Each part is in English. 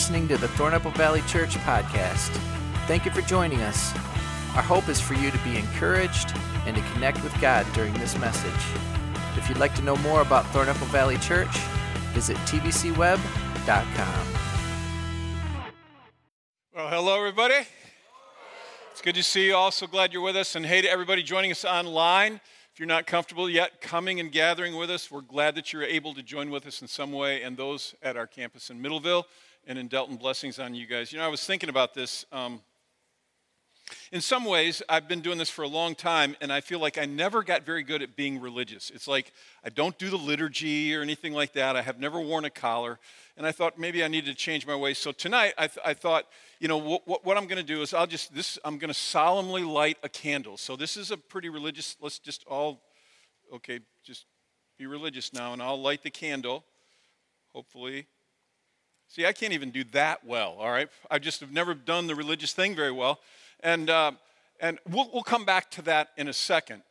listening to the Thornapple Valley Church podcast. Thank you for joining us. Our hope is for you to be encouraged and to connect with God during this message. If you'd like to know more about Thornapple Valley Church, visit tvcweb.com. Well, hello, everybody. It's good to see you all. So glad you're with us. And hey to everybody joining us online. If you're not comfortable yet coming and gathering with us, we're glad that you're able to join with us in some way. And those at our campus in Middleville and in Delton, blessings on you guys. You know, I was thinking about this. Um, in some ways, I've been doing this for a long time, and I feel like I never got very good at being religious. It's like I don't do the liturgy or anything like that. I have never worn a collar, and I thought maybe I needed to change my ways. So tonight, I, th- I thought, you know, what, what, what I'm going to do is I'll just this. I'm going to solemnly light a candle. So this is a pretty religious. Let's just all, okay, just be religious now, and I'll light the candle. Hopefully, See, I can't even do that well, all right? I just have never done the religious thing very well. And, uh, and we'll, we'll come back to that in a second.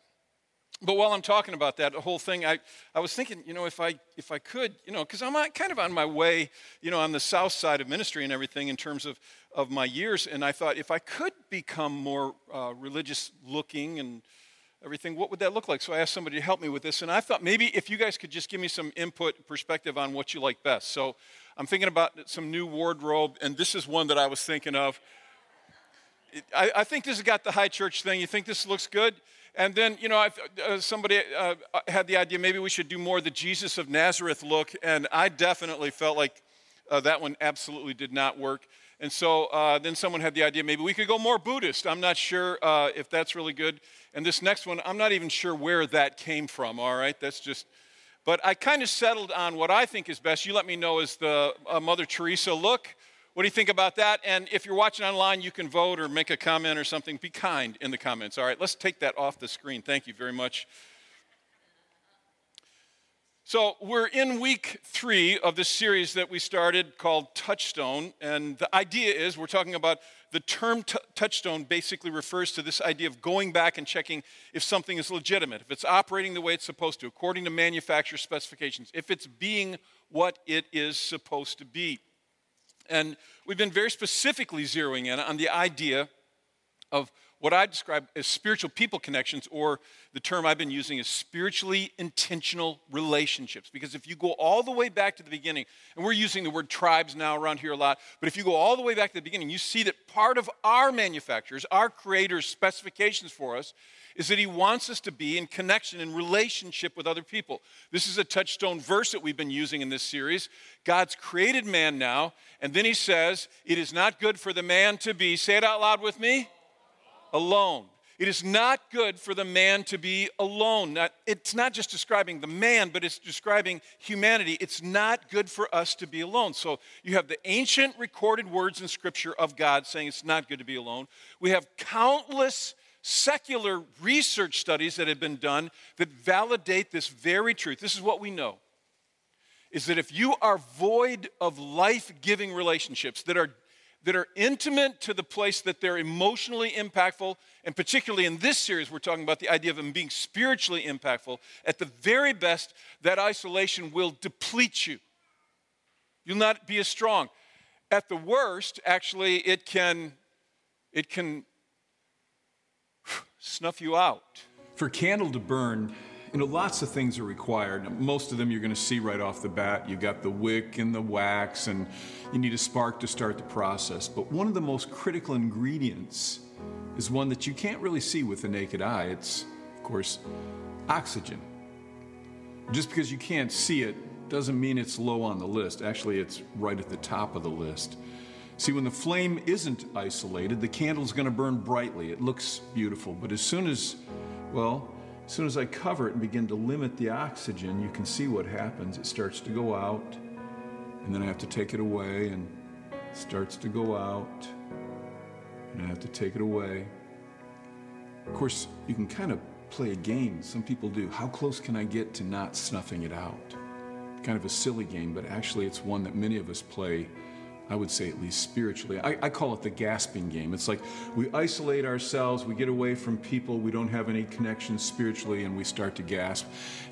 But while I'm talking about that the whole thing, I, I was thinking, you know, if I, if I could, you know, because I'm kind of on my way, you know, on the south side of ministry and everything in terms of, of my years. And I thought, if I could become more uh, religious looking and everything, what would that look like? So I asked somebody to help me with this. And I thought maybe if you guys could just give me some input, perspective on what you like best. So I'm thinking about some new wardrobe, and this is one that I was thinking of. I, I think this has got the high church thing. You think this looks good? And then, you know, I, uh, somebody uh, had the idea maybe we should do more the Jesus of Nazareth look, and I definitely felt like uh, that one absolutely did not work. And so uh, then someone had the idea maybe we could go more Buddhist. I'm not sure uh, if that's really good. And this next one, I'm not even sure where that came from, all right? That's just but I kind of settled on what I think is best. You let me know is the uh, Mother Teresa look. What do you think about that? And if you're watching online, you can vote or make a comment or something. Be kind in the comments. All right, let's take that off the screen. Thank you very much. So, we're in week three of this series that we started called Touchstone. And the idea is we're talking about the term t- touchstone basically refers to this idea of going back and checking if something is legitimate, if it's operating the way it's supposed to, according to manufacturer specifications, if it's being what it is supposed to be. And we've been very specifically zeroing in on the idea of what I describe as spiritual people connections, or the term I've been using is spiritually intentional relationships. Because if you go all the way back to the beginning, and we're using the word tribes now around here a lot, but if you go all the way back to the beginning, you see that part of our manufacturers, our creators' specifications for us, is that he wants us to be in connection and relationship with other people. This is a touchstone verse that we've been using in this series. God's created man now, and then he says, It is not good for the man to be, say it out loud with me alone. It is not good for the man to be alone. Not, it's not just describing the man, but it's describing humanity. It's not good for us to be alone. So you have the ancient recorded words in Scripture of God saying it's not good to be alone. We have countless secular research studies that have been done that validate this very truth. This is what we know is that if you are void of life giving relationships that are that are intimate to the place that they're emotionally impactful. And particularly in this series, we're talking about the idea of them being spiritually impactful. At the very best, that isolation will deplete you. You'll not be as strong. At the worst, actually, it can, it can snuff you out. For candle to burn, you know, lots of things are required. Most of them you're going to see right off the bat. You've got the wick and the wax, and you need a spark to start the process. But one of the most critical ingredients is one that you can't really see with the naked eye. It's, of course, oxygen. Just because you can't see it doesn't mean it's low on the list. Actually, it's right at the top of the list. See, when the flame isn't isolated, the candle's going to burn brightly. It looks beautiful. But as soon as, well, as soon as I cover it and begin to limit the oxygen, you can see what happens. It starts to go out, and then I have to take it away, and it starts to go out, and I have to take it away. Of course, you can kind of play a game. Some people do. How close can I get to not snuffing it out? Kind of a silly game, but actually, it's one that many of us play I would say at least spiritually. I, I, call it the gasping game. It's like we isolate ourselves, we get away from people, we don't have any connection spiritually, and we start to gasp.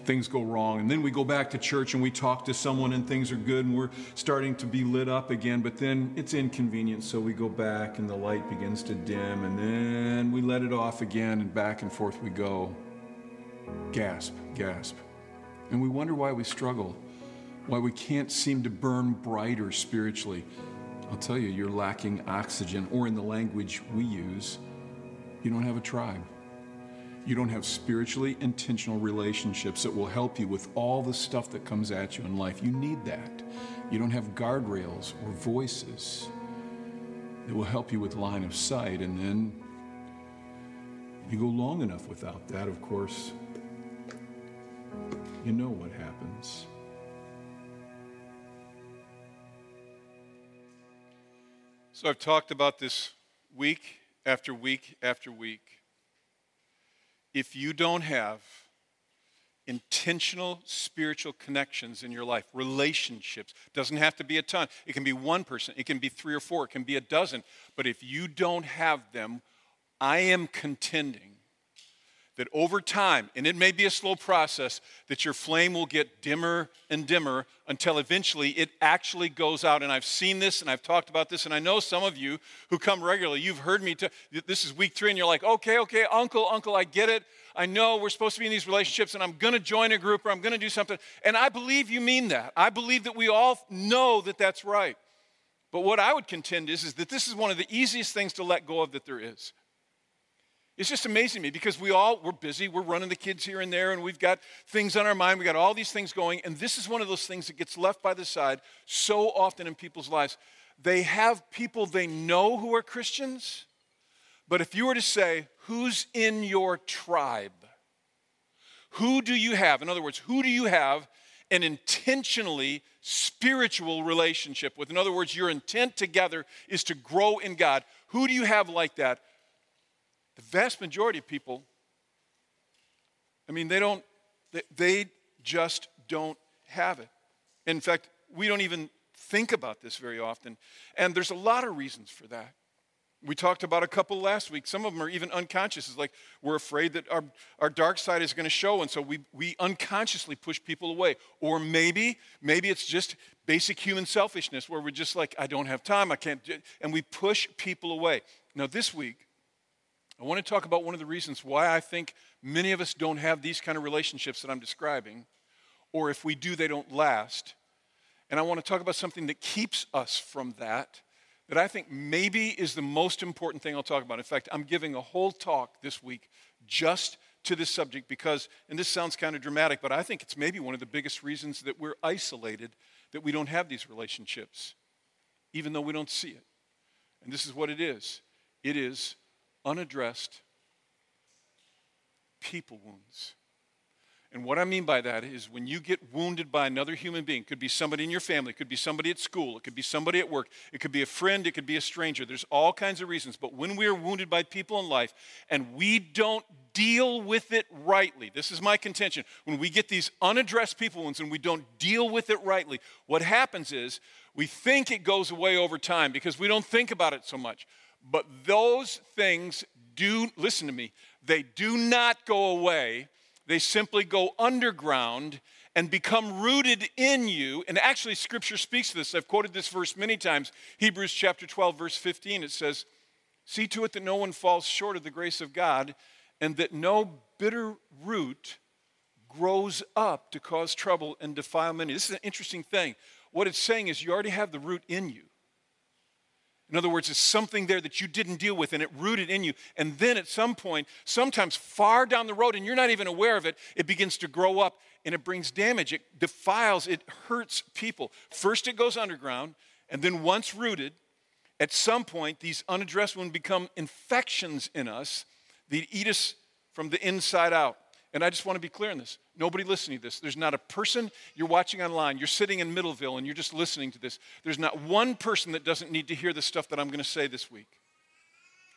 Things go wrong. And then we go back to church and we talk to someone, and things are good, and we're starting to be lit up again, but then it's inconvenient, so we go back, and the light begins to dim, and then we let it off again, and back and forth we go. Gasp, gasp. And we wonder why we struggle why we can't seem to burn brighter spiritually. I'll tell you, you're lacking oxygen, or in the language we use, you don't have a tribe. You don't have spiritually intentional relationships that will help you with all the stuff that comes at you in life. You need that. You don't have guardrails or voices that will help you with line of sight. And then you go long enough without that, of course, you know what happens. So I've talked about this week after week after week. If you don't have intentional spiritual connections in your life, relationships, doesn't have to be a ton. It can be one person, it can be three or four, it can be a dozen. But if you don't have them, I am contending that over time, and it may be a slow process, that your flame will get dimmer and dimmer until eventually it actually goes out. And I've seen this and I've talked about this, and I know some of you who come regularly, you've heard me. To, this is week three, and you're like, okay, okay, uncle, uncle, I get it. I know we're supposed to be in these relationships, and I'm to join a group or I'm to do something. And I believe you mean that. I believe that we all know that that's right. But what I would contend is, is that this is one of the easiest things to let go of that there is. It's just amazing to me because we all, we're busy, we're running the kids here and there, and we've got things on our mind, we got all these things going, and this is one of those things that gets left by the side so often in people's lives. They have people they know who are Christians, but if you were to say, who's in your tribe? Who do you have? In other words, who do you have an intentionally spiritual relationship with? In other words, your intent together is to grow in God. Who do you have like that? The vast majority of people, I mean, they don't, they, just don't have it. In fact, we don't even think about this very often. And there's a lot of reasons for that. We talked about a couple last week. Some of them are even unconscious. It's like we're afraid that our, our dark side is going to show, and so we, we unconsciously push people away. Or maybe, maybe it's just basic human selfishness where we're just like, I don't have time, I can't, and we push people away. Now, this week, I want to talk about one of the reasons why I think many of us don't have these kind of relationships that I'm describing, or if we do, they don't last. And I want to talk about something that keeps us from that, that I think maybe is the most important thing I'll talk about. In fact, I'm giving a whole talk this week just to this subject because, and this sounds kind of dramatic, but I think it's maybe one of the biggest reasons that we're isolated, that we don't have these relationships, even though we don't see it. And this is what it is it is unaddressed people wounds. And what I mean by that is when you get wounded by another human being, could be somebody in your family, it could be somebody at school, it could be somebody at work, it could be a friend, it could be a stranger. There's all kinds of reasons. But when we are wounded by people in life and we don't deal with it rightly, this is my contention. When we get these unaddressed people wounds and we don't deal with it rightly, what happens is we think it goes away over time because we don't think about it so much. But those things do, listen to me, they do not go away. They simply go underground and become rooted in you. And actually, Scripture speaks to this. I've quoted this verse many times. Hebrews chapter 12, verse 15, it says, See to it that no one falls short of the grace of God, and that no bitter root grows up to cause trouble and defile many. This is an interesting thing. What it's saying is you already have the root in you. In other words, it's something there that you didn't deal with and it rooted in you. And then at some point, sometimes far down the road, and you're not even aware of it, it begins to grow up and it brings damage. It defiles, it hurts people. First, it goes underground, and then once rooted, at some point, these unaddressed wounds become infections in us that eat us from the inside out. And I just want to be clear on this. Nobody listening to this. There's not a person you're watching online. You're sitting in Middleville and you're just listening to this. There's not one person that doesn't need to hear the stuff that I'm going to say this week.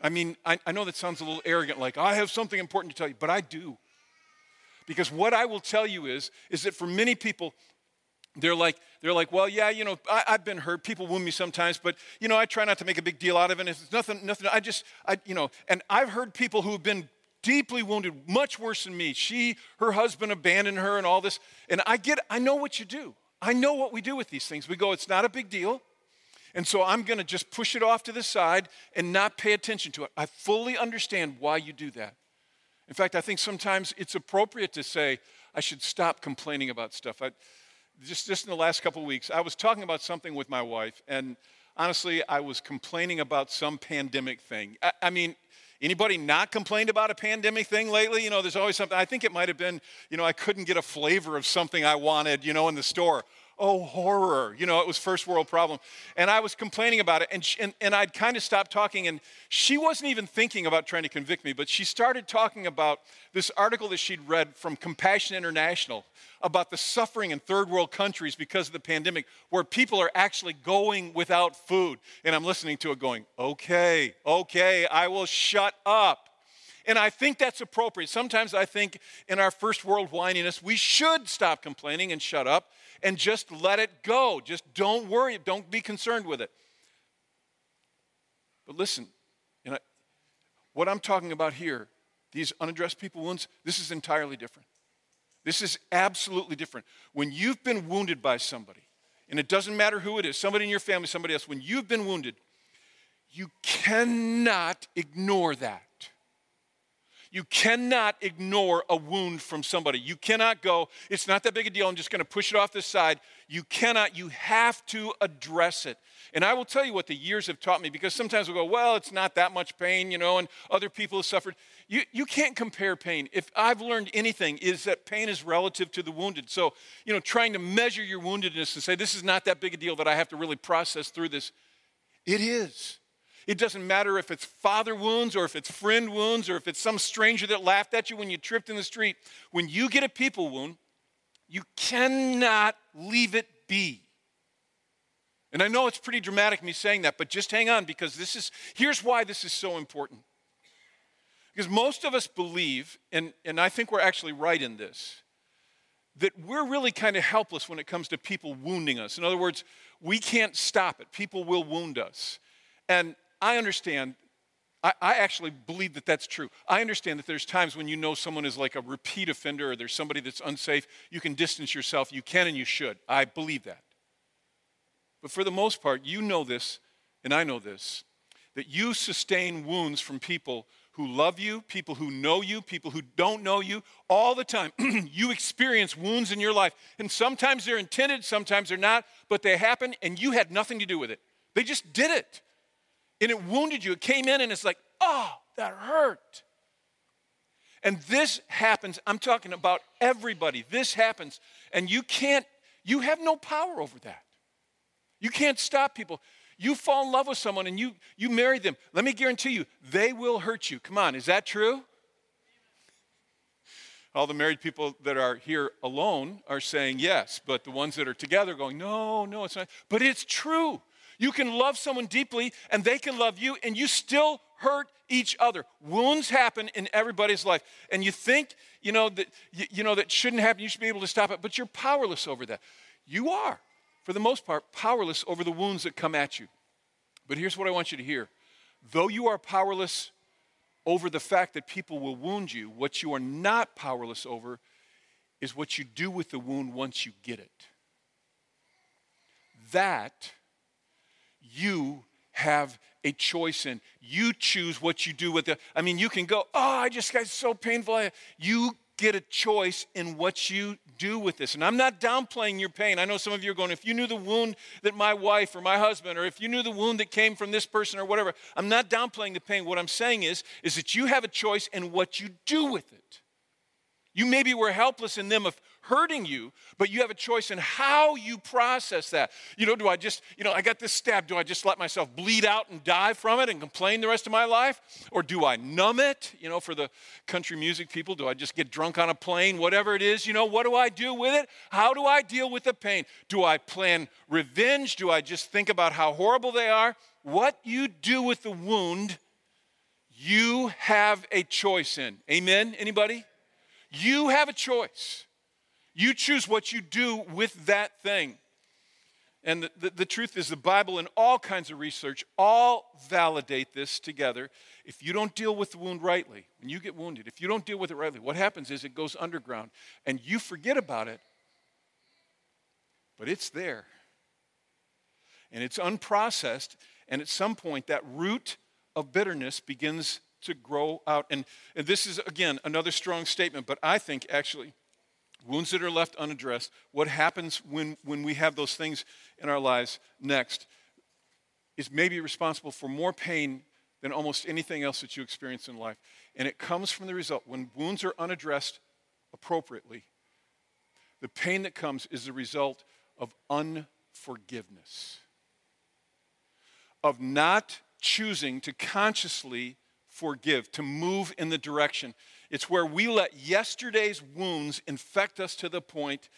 I mean, I, I know that sounds a little arrogant, like I have something important to tell you, but I do. Because what I will tell you is, is that for many people, they're like, they're like, well, yeah, you know, I, have been hurt. People wound me sometimes, but you know, I try not to make a big deal out of it. It's nothing, nothing. I just, I, you know, and I've heard people who have been deeply wounded, much worse than me. She, her husband abandoned her, and all this. And I get, I know what you do. I know what we do with these things. We go, it's not a big deal. And so I'm going to just push it off to the side and not pay attention to it. I fully understand why you do that. In fact, I think sometimes it's appropriate to say, I should stop complaining about stuff. I, just, just in the last couple of weeks, I was talking about something with my wife, and honestly, I was complaining about some pandemic thing. I, I mean, Anybody not complained about a pandemic thing lately? You know, there's always something. I think it might have been, you know, I couldn't get a flavor of something I wanted, you know, in the store oh, horror. You know, it was first world problem. And I was complaining about it, and, she, and, and I'd kind of stopped talking, and she wasn't even thinking about trying to convict me, but she started talking about this article that she'd read from Compassion International about the suffering in third world countries because of the pandemic, where people are actually going without food. And I'm listening to it going, okay, okay, I will shut up. And I think that's appropriate. Sometimes I think in our first world whininess, we should stop complaining and shut up and just let it go. Just don't worry, don't be concerned with it. But listen, you know, what I'm talking about here, these unaddressed people wounds, this is entirely different. This is absolutely different. When you've been wounded by somebody, and it doesn't matter who it is, somebody in your family, somebody else, when you've been wounded, you cannot ignore that. You cannot ignore a wound from somebody. You cannot go, it's not that big a deal, I'm just going to push it off the side. You cannot, you have to address it. And I will tell you what the years have taught me because sometimes we'll go, well, it's not that much pain, you know, and other people have suffered. You, you can't compare pain. If I've learned anything, is that pain is relative to the wounded. So, you know, trying to measure your woundedness and say, this is not that big a deal that I have to really process through this, it is. It doesn't matter if it's father wounds or if it's friend wounds or if it's some stranger that laughed at you when you tripped in the street. When you get a people wound, you cannot leave it be. And I know it's pretty dramatic me saying that, but just hang on because this is here's why this is so important. Because most of us believe, and, and I think we're actually right in this, that we're really kind of helpless when it comes to people wounding us. In other words, we can't stop it. People will wound us. And I understand. I, I actually believe that that's true. I understand that there's times when you know someone is like a repeat offender or there's somebody that's unsafe. You can distance yourself. You can and you should. I believe that. But for the most part, you know this, and I know this, that you sustain wounds from people who love you, people who know you, people who don't know you, all the time. you experience wounds in your life. And sometimes they're intended, sometimes they're not, but they happen, and you had nothing to do with it. They just did it and it wounded you. It came in and it's like, oh, that hurt. And this happens, I'm talking about everybody. This happens, and you can't, you have no power over that. You can't stop people. You fall in love with someone and you you marry them. Let me guarantee you, they will hurt you. Come on, is that true? All the married people that are here alone are saying yes, but the ones that are together going, no, no, it's not. But it's true. You can love someone deeply and they can love you and you still hurt each other. Wounds happen in everybody's life. And you think, you know, that you, you know that shouldn't happen, you should be able to stop it, but you're powerless over that. You are, for the most part, powerless over the wounds that come at you. But here's what I want you to hear. Though you are powerless over the fact that people will wound you, what you are not powerless over is what you do with the wound once you get it. That you have a choice in. You choose what you do with it. I mean, you can go, oh, I just got so painful. You get a choice in what you do with this. And I'm not downplaying your pain. I know some of you are going, if you knew the wound that my wife or my husband, or if you knew the wound that came from this person or whatever, I'm not downplaying the pain. What I'm saying is, is that you have a choice in what you do with it. You maybe were helpless in them of hurting you, but you have a choice in how you process that. You know, do I just, you know, I got this stab, do I just let myself bleed out and die from it and complain the rest of my life? Or do I numb it? You know, for the country music people, do I just get drunk on a plane? Whatever it is, you know, what do I do with it? How do I deal with the pain? Do I plan revenge? Do I just think about how horrible they are? What you do with the wound, you have a choice in. Amen? Anybody? You have a choice. You choose what you do with that thing. And the, the, the, truth is, the Bible and all kinds of research all validate this together. If you don't deal with the wound rightly, when you get wounded, if you don't deal with it rightly, what happens is it goes underground and you forget about it, but it's there. And it's unprocessed, and at some point, that root of bitterness begins to grow out. And, and this is, again, another strong statement, but I think actually wounds that are left unaddressed, what happens when, when we have those things in our lives next is maybe responsible for more pain than almost anything else that you experience in life. And it comes from the result when wounds are unaddressed appropriately, the pain that comes is the result of unforgiveness, of not choosing to consciously forgive, to move in the direction it's where we let yesterday's wounds infect us to the point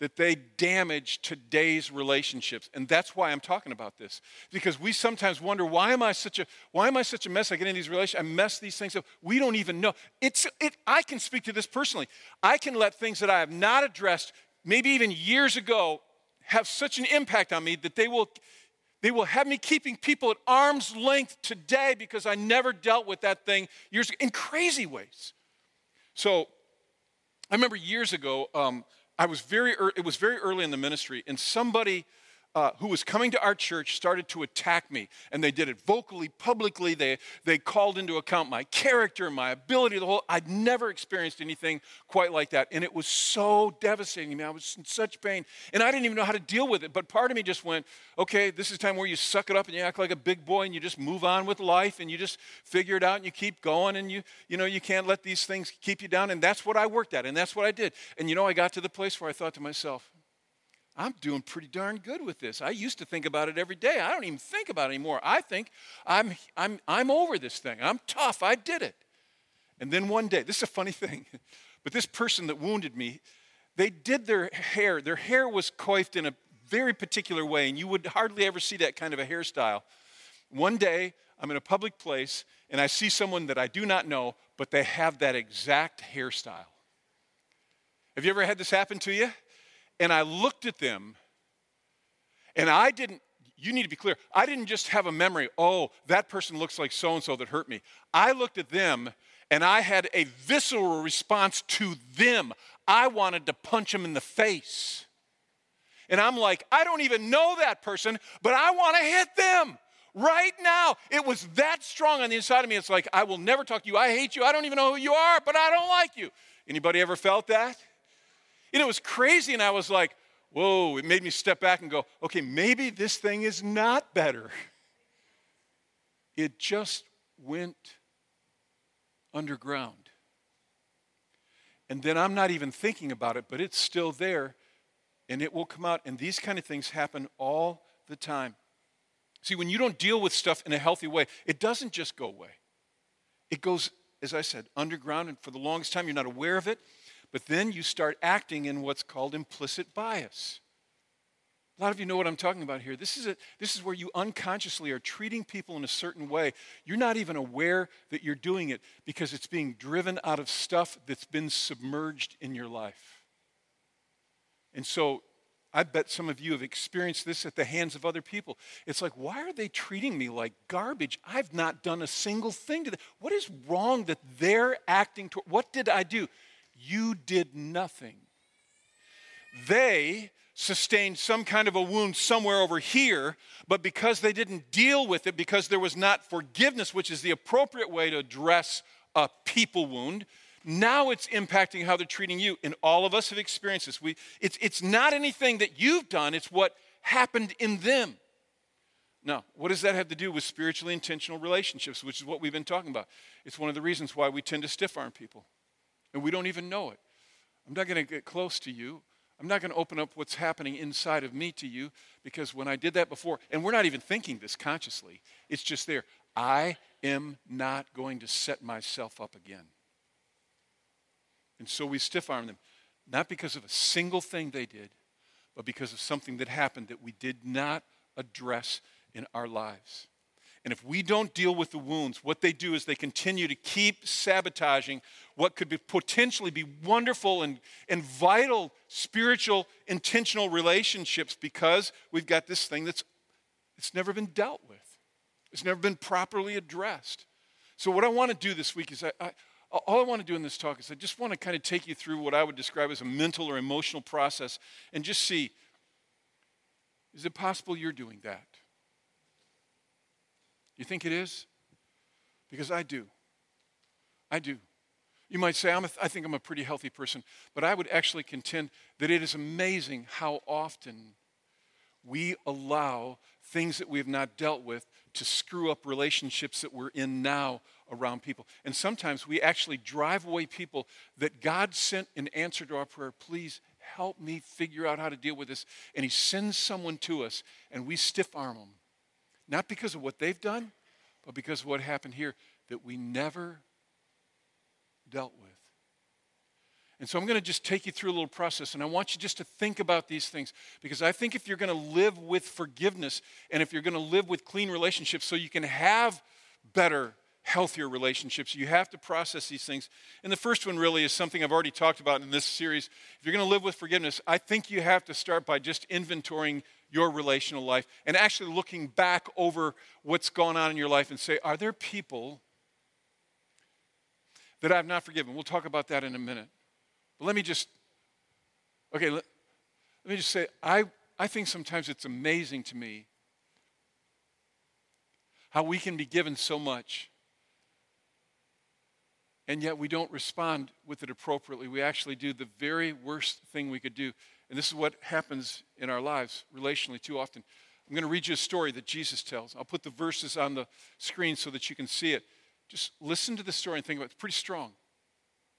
that they damage today's relationships. And that's why i'm talking about this. Because we sometimes wonder why am i such a why am i such a mess? I get in these relationships i mess these things up. We don't even know. It's it i can speak to this personally. I can let things that i have not addressed maybe even years ago have such an impact on me that they will they will have me keeping people at arm's length today because i never dealt with that thing years ago in crazy ways so I remember years ago, um, I was very, it was very early in the ministry, and somebody uh, who was coming to our church started to attack me. And they did it vocally, publicly. They, they called into account my character, my ability, the whole. I'd never experienced anything quite like that. And it was so devastating to me. I was in such pain. And I didn't even know how to deal with it. But part of me just went, okay, this is time where you suck it up and you act like a big boy and you just move on with life and you just figure it out and you keep going and you, you know, you can't let these things keep you down. And that's what I worked at. And that's what I did. And you know, I got to the place where I thought to myself, I'm doing pretty darn good with this. I used to think about it every day. I don't even think about it anymore. I think I'm, I'm, I'm over this thing. I'm tough. I did it. And then one day, this is a funny thing, but this person that wounded me, they did their hair. Their hair was coiffed in a very particular way, and you would hardly ever see that kind of a hairstyle. One day, I'm in a public place, and I see someone that I do not know, but they have that exact hairstyle. Have you ever had this happen to you? And I looked at them, and I didn't, you need to be clear, I didn't just have a memory, oh, that person looks like so and so that hurt me. I looked at them, and I had a visceral response to them. I wanted to punch them in the face. And I'm like, I don't even know that person, but I want to hit them right now. It was that strong on the inside of me. It's like, I will never talk to you. I hate you. I don't even know who you are, but I don't like you. Anybody ever felt that? And it was crazy, and I was like, whoa, it made me step back and go, okay, maybe this thing is not better. It just went underground. And then I'm not even thinking about it, but it's still there, and it will come out. And these kind of things happen all the time. See, when you don't deal with stuff in a healthy way, it doesn't just go away. It goes, as I said, underground, and for the longest time, you're not aware of it. But then you start acting in what's called implicit bias. A lot of you know what I'm talking about here. This is, a, this is where you unconsciously are treating people in a certain way. You're not even aware that you're doing it because it's being driven out of stuff that's been submerged in your life. And so I bet some of you have experienced this at the hands of other people. It's like, why are they treating me like garbage? I've not done a single thing to them. What is wrong that they're acting toward? What did I do? You did nothing. They sustained some kind of a wound somewhere over here, but because they didn't deal with it, because there was not forgiveness, which is the appropriate way to address a people wound, now it's impacting how they're treating you. And all of us have experienced this. We, it's, it's not anything that you've done, it's what happened in them. Now, what does that have to do with spiritually intentional relationships, which is what we've been talking about? It's one of the reasons why we tend to stiff arm people and we don't even know it. I'm not going to get close to you. I'm not going to open up what's happening inside of me to you because when I did that before, and we're not even thinking this consciously, it's just there. I am not going to set myself up again. And so we stiff arm them, not because of a single thing they did, but because of something that happened that we did not address in our lives. And if we don't deal with the wounds, what they do is they continue to keep sabotaging what could be potentially be wonderful and, and vital spiritual intentional relationships because we've got this thing that's it's never been dealt with. It's never been properly addressed. So what I want to do this week is I, I all I want to do in this talk is I just want to kind of take you through what I would describe as a mental or emotional process and just see is it possible you're doing that? You think it is? Because I do. I do. You might say, I'm think I'm a pretty healthy person, but I would actually contend that it is amazing how often we allow things that we have not dealt with to screw up relationships that we're in now around people. And sometimes we actually drive away people that God sent in answer to our prayer. Please help me figure out how to deal with this. And He sends someone to us, and we stiff arm them. Not because of what they've done, but because of what happened here that we never dealt with. And so I'm going to just take you through a little process, and I want you just to think about these things because I think if you're going to live with forgiveness and if you're going to live with clean relationships so you can have better, healthier relationships, you have to process these things. And the first one really is something I've already talked about in this series. If you're going to live with forgiveness, I think you have to start by just inventorying your relational life and actually looking back over what's gone on in your life and say, are there people that I've not forgiven? We'll talk about that in a minute. But let me just, okay, let, let me just say, I, I think sometimes it's amazing to me how we can be given so much and yet we don't respond with it appropriately. We actually do the very worst thing we could do. And this is what happens in our lives relationally too often. I'm going to read you a story that Jesus tells. I'll put the verses on the screen so that you can see it. Just listen to the story and think about it. It's pretty strong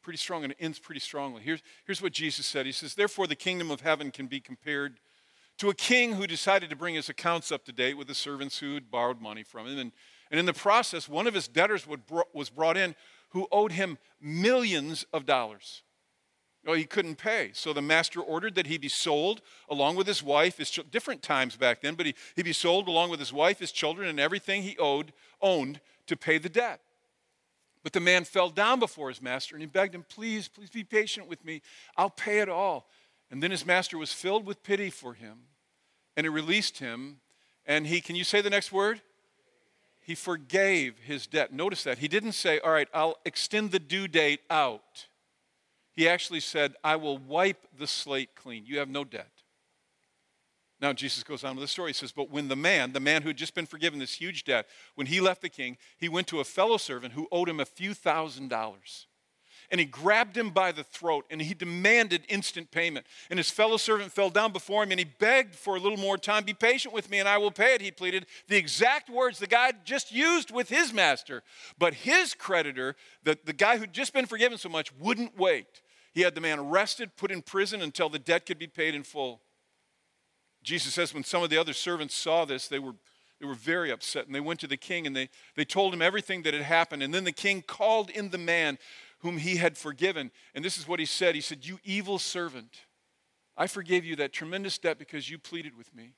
pretty strong and it ends pretty strongly. Here's, here's what Jesus said He says, Therefore, the kingdom of heaven can be compared to a king who decided to bring his accounts up to date with the servants who had borrowed money from him. And, and in the process, one of his debtors would, was brought in who owed him millions of dollars. Well, he couldn't pay. So the master ordered that he be sold along with his wife, his ch- different times back then, but he, he be sold along with his wife, his children, and everything he owed, owned to pay the debt. But the man fell down before his master and he begged him, Please, please be patient with me. I'll pay it all. And then his master was filled with pity for him and he released him. And he, can you say the next word? He forgave his debt. Notice that. He didn't say, All right, I'll extend the due date out. He actually said, I will wipe the slate clean. You have no debt. Now, Jesus goes on with the story. He says, But when the man, the man who had just been forgiven this huge debt, when he left the king, he went to a fellow servant who owed him a few thousand dollars. And he grabbed him by the throat and he demanded instant payment. And his fellow servant fell down before him and he begged for a little more time. Be patient with me and I will pay it, he pleaded. The exact words the guy just used with his master. But his creditor, the, the guy who'd just been forgiven so much, wouldn't wait. He had the man arrested, put in prison until the debt could be paid in full. Jesus says when some of the other servants saw this, they were, they were very upset. And they went to the king and they, they told him everything that had happened. And then the king called in the man whom he had forgiven. And this is what he said He said, You evil servant, I forgave you that tremendous debt because you pleaded with me.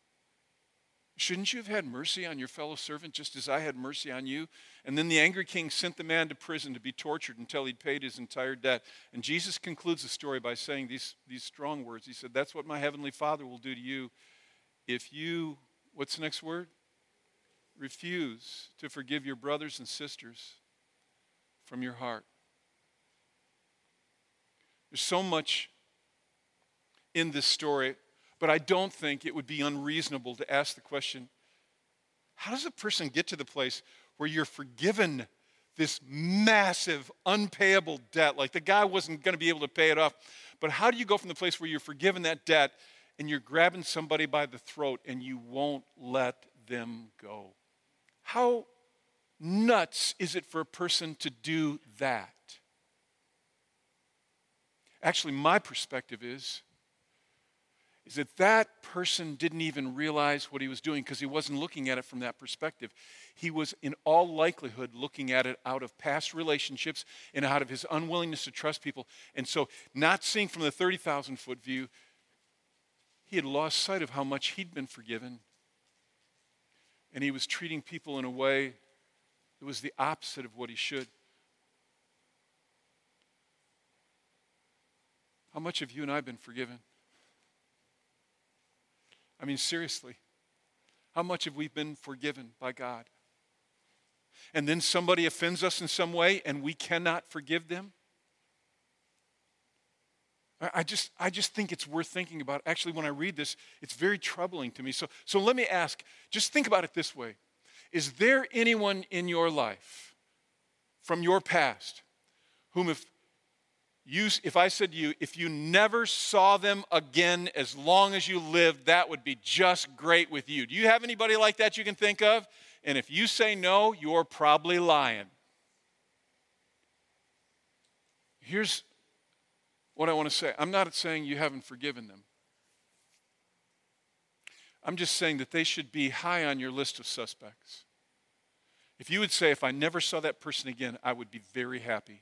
Shouldn't you have had mercy on your fellow servant just as I had mercy on you? And then the angry king sent the man to prison to be tortured until he'd paid his entire debt. And Jesus concludes the story by saying these, these strong words. He said, That's what my heavenly Father will do to you if you, what's the next word? Refuse to forgive your brothers and sisters from your heart. There's so much in this story, but I don't think it would be unreasonable to ask the question how does a person get to the place where you're forgiven this massive, unpayable debt? Like the guy wasn't going to be able to pay it off. But how do you go from the place where you're forgiven that debt and you're grabbing somebody by the throat and you won't let them go. How nuts is it for a person to do that? Actually, my perspective is is that that person didn't even realize what he was doing because he wasn't looking at it from that perspective. He was, in all likelihood, looking at it out of past relationships and out of his unwillingness to trust people. And so, not seeing from the 30,000 foot view, he had lost sight of how much he'd been forgiven. and he was treating people in a way that was the opposite of what he should. How much have you and I been forgiven? I mean, seriously, how much have we been forgiven by God? And then somebody offends us in some way and we cannot forgive them? I just, I just think it's worth thinking about. Actually, when I read this, it's very troubling to me. So, so let me ask just think about it this way Is there anyone in your life from your past whom, if, you, if I said to you, if you never saw them again as long as you lived, that would be just great with you? Do you have anybody like that you can think of? And if you say no, you're probably lying. Here's what I want to say I'm not saying you haven't forgiven them. I'm just saying that they should be high on your list of suspects. If you would say, if I never saw that person again, I would be very happy.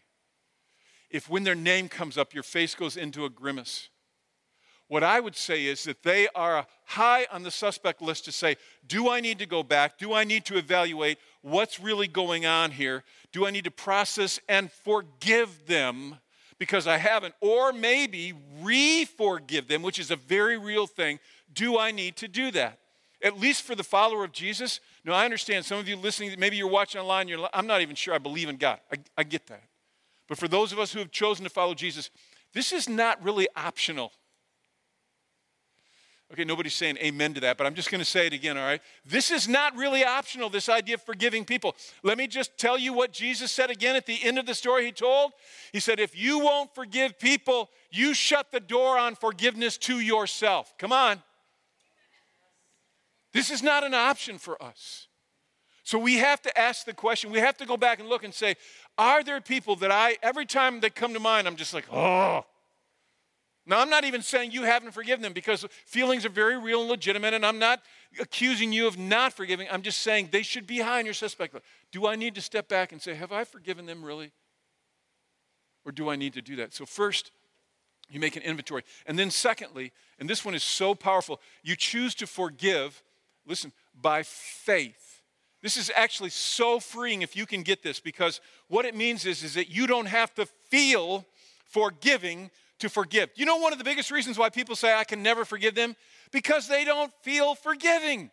If when their name comes up, your face goes into a grimace, what I would say is that they are high on the suspect list to say, do I need to go back? Do I need to evaluate what's really going on here? Do I need to process and forgive them because I haven't, or maybe re forgive them, which is a very real thing. Do I need to do that? At least for the follower of Jesus. No, I understand some of you listening, maybe you're watching online, you're, I'm not even sure I believe in God. I, I get that. But for those of us who have chosen to follow Jesus, this is not really optional. Okay, nobody's saying amen to that, but I'm just going to say it again, all right? This is not really optional, this idea of forgiving people. Let me just tell you what Jesus said again at the end of the story he told. He said, If you won't forgive people, you shut the door on forgiveness to yourself. Come on. This is not an option for us. So we have to ask the question, we have to go back and look and say, Are there people that I, every time they come to mind, I'm just like, Oh, now, I'm not even saying you haven't forgiven them because feelings are very real and legitimate, and I'm not accusing you of not forgiving. I'm just saying they should be high on your suspect list. Do I need to step back and say, Have I forgiven them really? Or do I need to do that? So, first, you make an inventory. And then, secondly, and this one is so powerful, you choose to forgive, listen, by faith. This is actually so freeing if you can get this because what it means is, is that you don't have to feel forgiving to forgive. You know one of the biggest reasons why people say, I can never forgive them? Because they don't feel forgiving.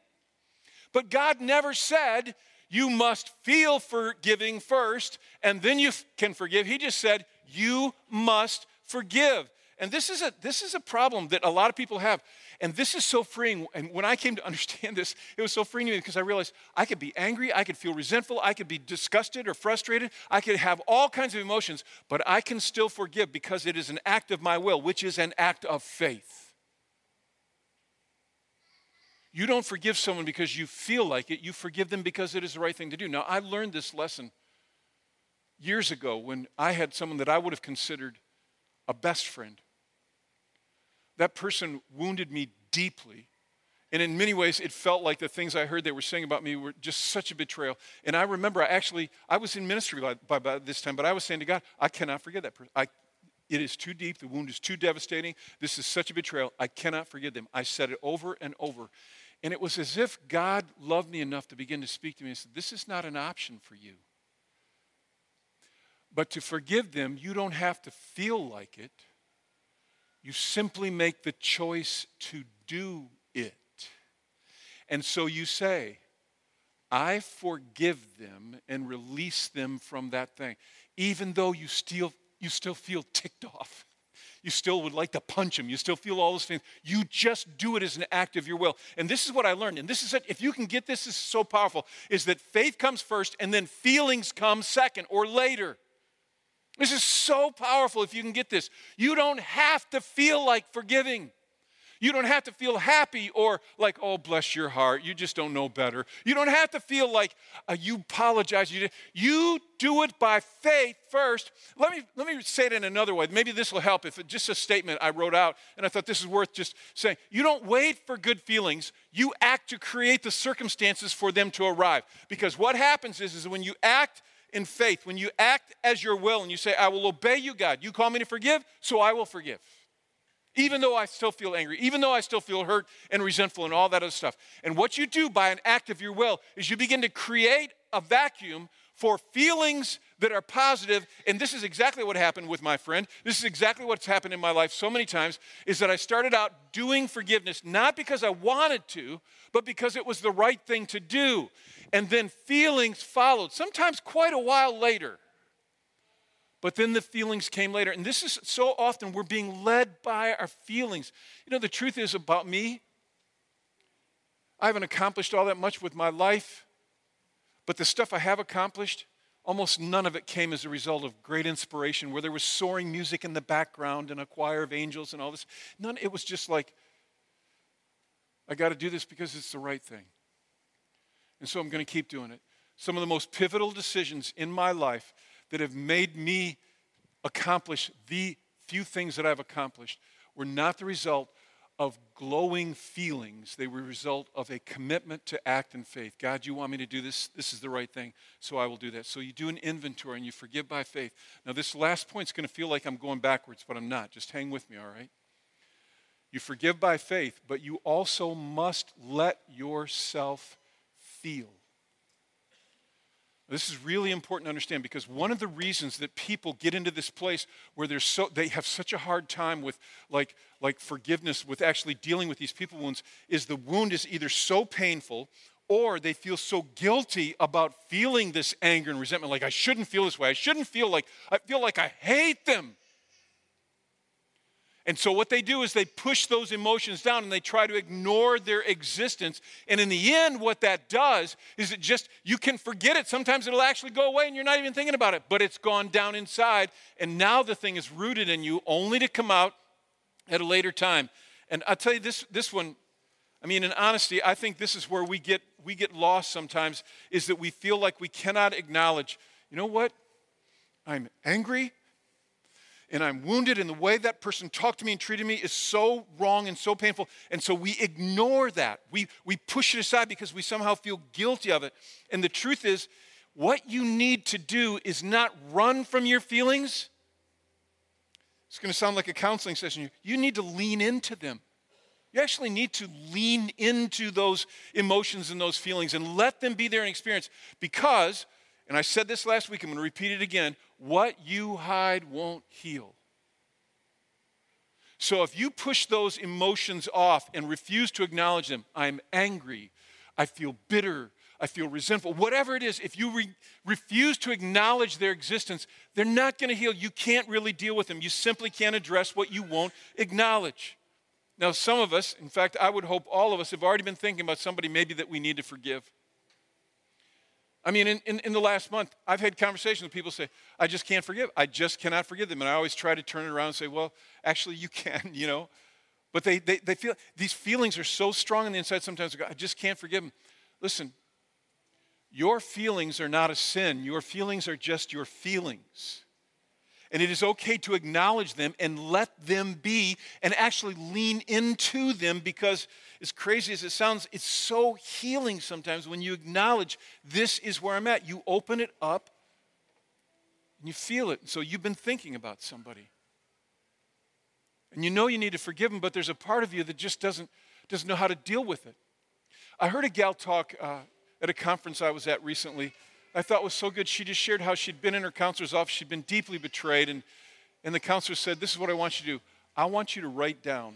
But God never said, you must feel forgiving first and then you can forgive. He just said, you must forgive. And this is a, this is a problem that a lot of people have. And this is so freeing. And when I came to understand this, it was so freeing to me because I realized I could be angry, I could feel resentful, I could be disgusted or frustrated, I could have all kinds of emotions, but I can still forgive because it is an act of my will, which is an act of faith. You don't forgive someone because you feel like it, you forgive them because it is the right thing to do. Now, I learned this lesson years ago when I had someone that I would have considered a best friend that person wounded me deeply. And in many ways, it felt like the things I heard they were saying about me were just such a betrayal. And I remember, I actually, I was in ministry by, by, by this time, but I was saying to God, I cannot forget that person. I, it is too deep. The wound is too devastating. This is such a betrayal. I cannot forgive them. I said it over and over. And it was as if God loved me enough to begin to speak to me and said, This is not an option for you. But to forgive them, you don't have to feel like it. You simply make the choice to do it. And so you say, I forgive them and release them from that thing, even though you still, you still feel ticked off. You still would like to punch them. You still feel all those things. You just do it as an act of your will. And this is what I learned. And this is, it. if you can get this, this is so powerful, is that faith comes first and then feelings come second or later. This is so powerful if you can get this. You don't have to feel like forgiving. You don't have to feel happy or like, oh, bless your heart. You just don't know better. You don't have to feel like uh, you apologize. You, you do it by faith first. Let me, let me say it in another way. Maybe this will help if it's just a statement I wrote out and I thought this is worth just saying. You don't wait for good feelings, you act to create the circumstances for them to arrive. Because what happens is, is when you act in faith, when you act as your will and you say, I will obey you, God, you call me to forgive, so I will forgive. even though I still feel angry, even though I still feel hurt and resentful and all that other stuff. And what you do by an act of your will is you begin to create a vacuum for feelings that are positive and this is exactly what happened with my friend this is exactly what's happened in my life so many times is that i started out doing forgiveness not because i wanted to but because it was the right thing to do and then feelings followed sometimes quite a while later but then the feelings came later. And this is so often we're being led by our feelings. You know, the truth is about me, I haven't accomplished all that much with my life, but the stuff I have accomplished, almost none of it came as a result of great inspiration, where there was soaring music in the background and a choir of angels and all this. None, it was just like, I got to do this because it's the right thing. And so I'm going to keep doing it. Some of the most pivotal decisions in my life that have made me accomplish the few things that I've accomplished were not the result of glowing feelings. They were a result of a commitment to act in faith. God, you want me to do this? This is the right thing, so I will do that. So you do an inventory and you forgive by faith. Now, this last point is going to feel like I'm going backwards, but I'm not. Just hang with me, all right? You forgive by faith, but you also must let yourself feel. This is really important to understand because one of the reasons that people get into this place where they're so they have such a hard time with like like forgiveness with actually dealing with these people wounds is the wound is either so painful or they feel so guilty about feeling this anger and resentment like I shouldn't feel this way. I shouldn't feel like I feel like I hate them. And so, what they do is they push those emotions down and they try to ignore their existence. And in the end, what that does is it just, you can forget it. Sometimes it'll actually go away and you're not even thinking about it, but it's gone down inside. And now the thing is rooted in you only to come out at a later time. And I'll tell you this, this one, I mean, in honesty, I think this is where we get, we get lost sometimes, is that we feel like we cannot acknowledge, you know what? I'm angry and I'm wounded, and the way that person talked to me and treated me is so wrong and so painful. And so we ignore that. We, we push it aside because we somehow feel guilty of it. And the truth is, what you need to do is not run from your feelings. It's going to sound like a counseling session. You need to lean into them. You actually need to lean into those emotions and those feelings and let them be there and experience because and I said this last week, I'm going to repeat it again what you hide won't heal. So if you push those emotions off and refuse to acknowledge them, I'm angry, I feel bitter, I feel resentful, whatever it is, if you re- refuse to acknowledge their existence, they're not going to heal. You can't really deal with them. You simply can't address what you won't acknowledge. Now, some of us, in fact, I would hope all of us have already been thinking about somebody maybe that we need to forgive. I mean, in, in, in, the last month, I've had conversations with people say, I just can't forgive. I just cannot forgive them. And I always try to turn it around and say, well, actually, you can, you know. But they, they, they feel, these feelings are so strong on the inside sometimes, I just can't forgive them. Listen, your feelings are not a sin. Your feelings are just your feelings. And it is okay to acknowledge them and let them be and actually lean into them because, as crazy as it sounds, it's so healing sometimes when you acknowledge this is where I'm at. You open it up and you feel it. So you've been thinking about somebody. And you know you need to forgive them, but there's a part of you that just doesn't, doesn't know how to deal with it. I heard a gal talk uh, at a conference I was at recently I thought was so good. She just shared how she'd been in her counselor's office, she'd been deeply betrayed, and, and the counselor said, This is what I want you to do. I want you to write down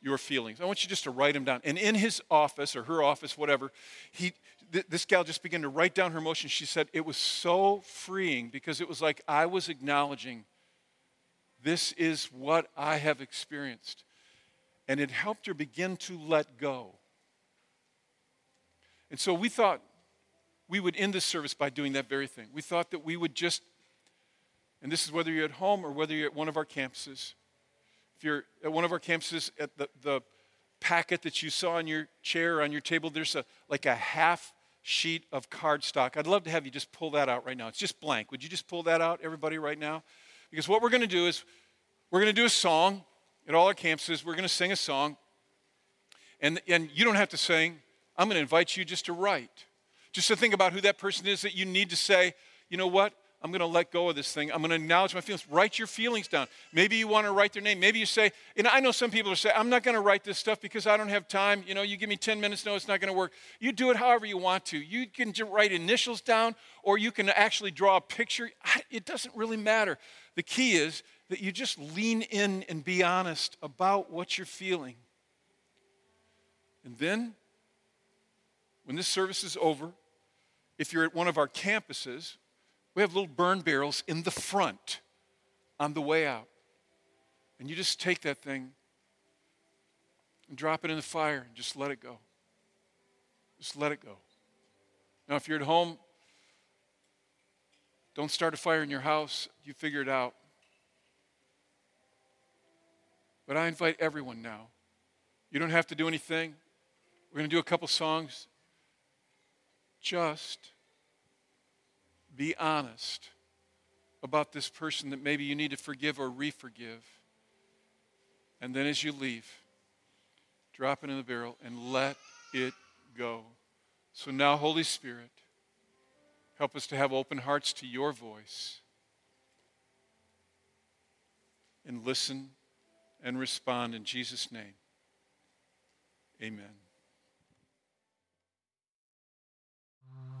your feelings. I want you just to write them down. And in his office or her office, whatever, he, th- this gal just began to write down her emotions. She said it was so freeing because it was like I was acknowledging this is what I have experienced. And it helped her begin to let go. And so we thought, we would end this service by doing that very thing. We thought that we would just, and this is whether you're at home or whether you're at one of our campuses. If you're at one of our campuses, at the, the packet that you saw on your chair or on your table, there's a, like a half sheet of cardstock. I'd love to have you just pull that out right now. It's just blank. Would you just pull that out, everybody, right now? Because what we're going to do is we're going to do a song at all our campuses. We're going to sing a song. And, and you don't have to sing. I'm going to invite you just to write just to think about who that person is that you need to say, you know what? I'm going to let go of this thing. I'm going to acknowledge my feelings. Write your feelings down. Maybe you want to write their name. Maybe you say, and I know some people are saying, I'm not going to write this stuff because I don't have time. You know, you give me 10 minutes, no, it's not going to work. You do it however you want to. You can write initials down or you can actually draw a picture. It doesn't really matter. The key is that you just lean in and be honest about what you're feeling. And then, when this service is over, if you're at one of our campuses, we have little burn barrels in the front on the way out. And you just take that thing and drop it in the fire and just let it go. Just let it go. Now, if you're at home, don't start a fire in your house. You figure it out. But I invite everyone now. You don't have to do anything. We're going to do a couple songs. Just be honest about this person that maybe you need to forgive or re forgive. And then as you leave, drop it in the barrel and let it go. So now, Holy Spirit, help us to have open hearts to your voice and listen and respond in Jesus' name. Amen.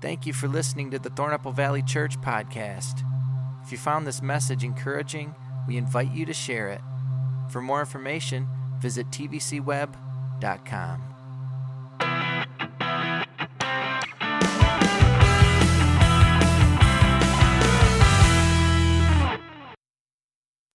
Thank you for listening to the Thornapple Valley Church podcast. If you found this message encouraging, we invite you to share it. For more information, visit tvcweb.com.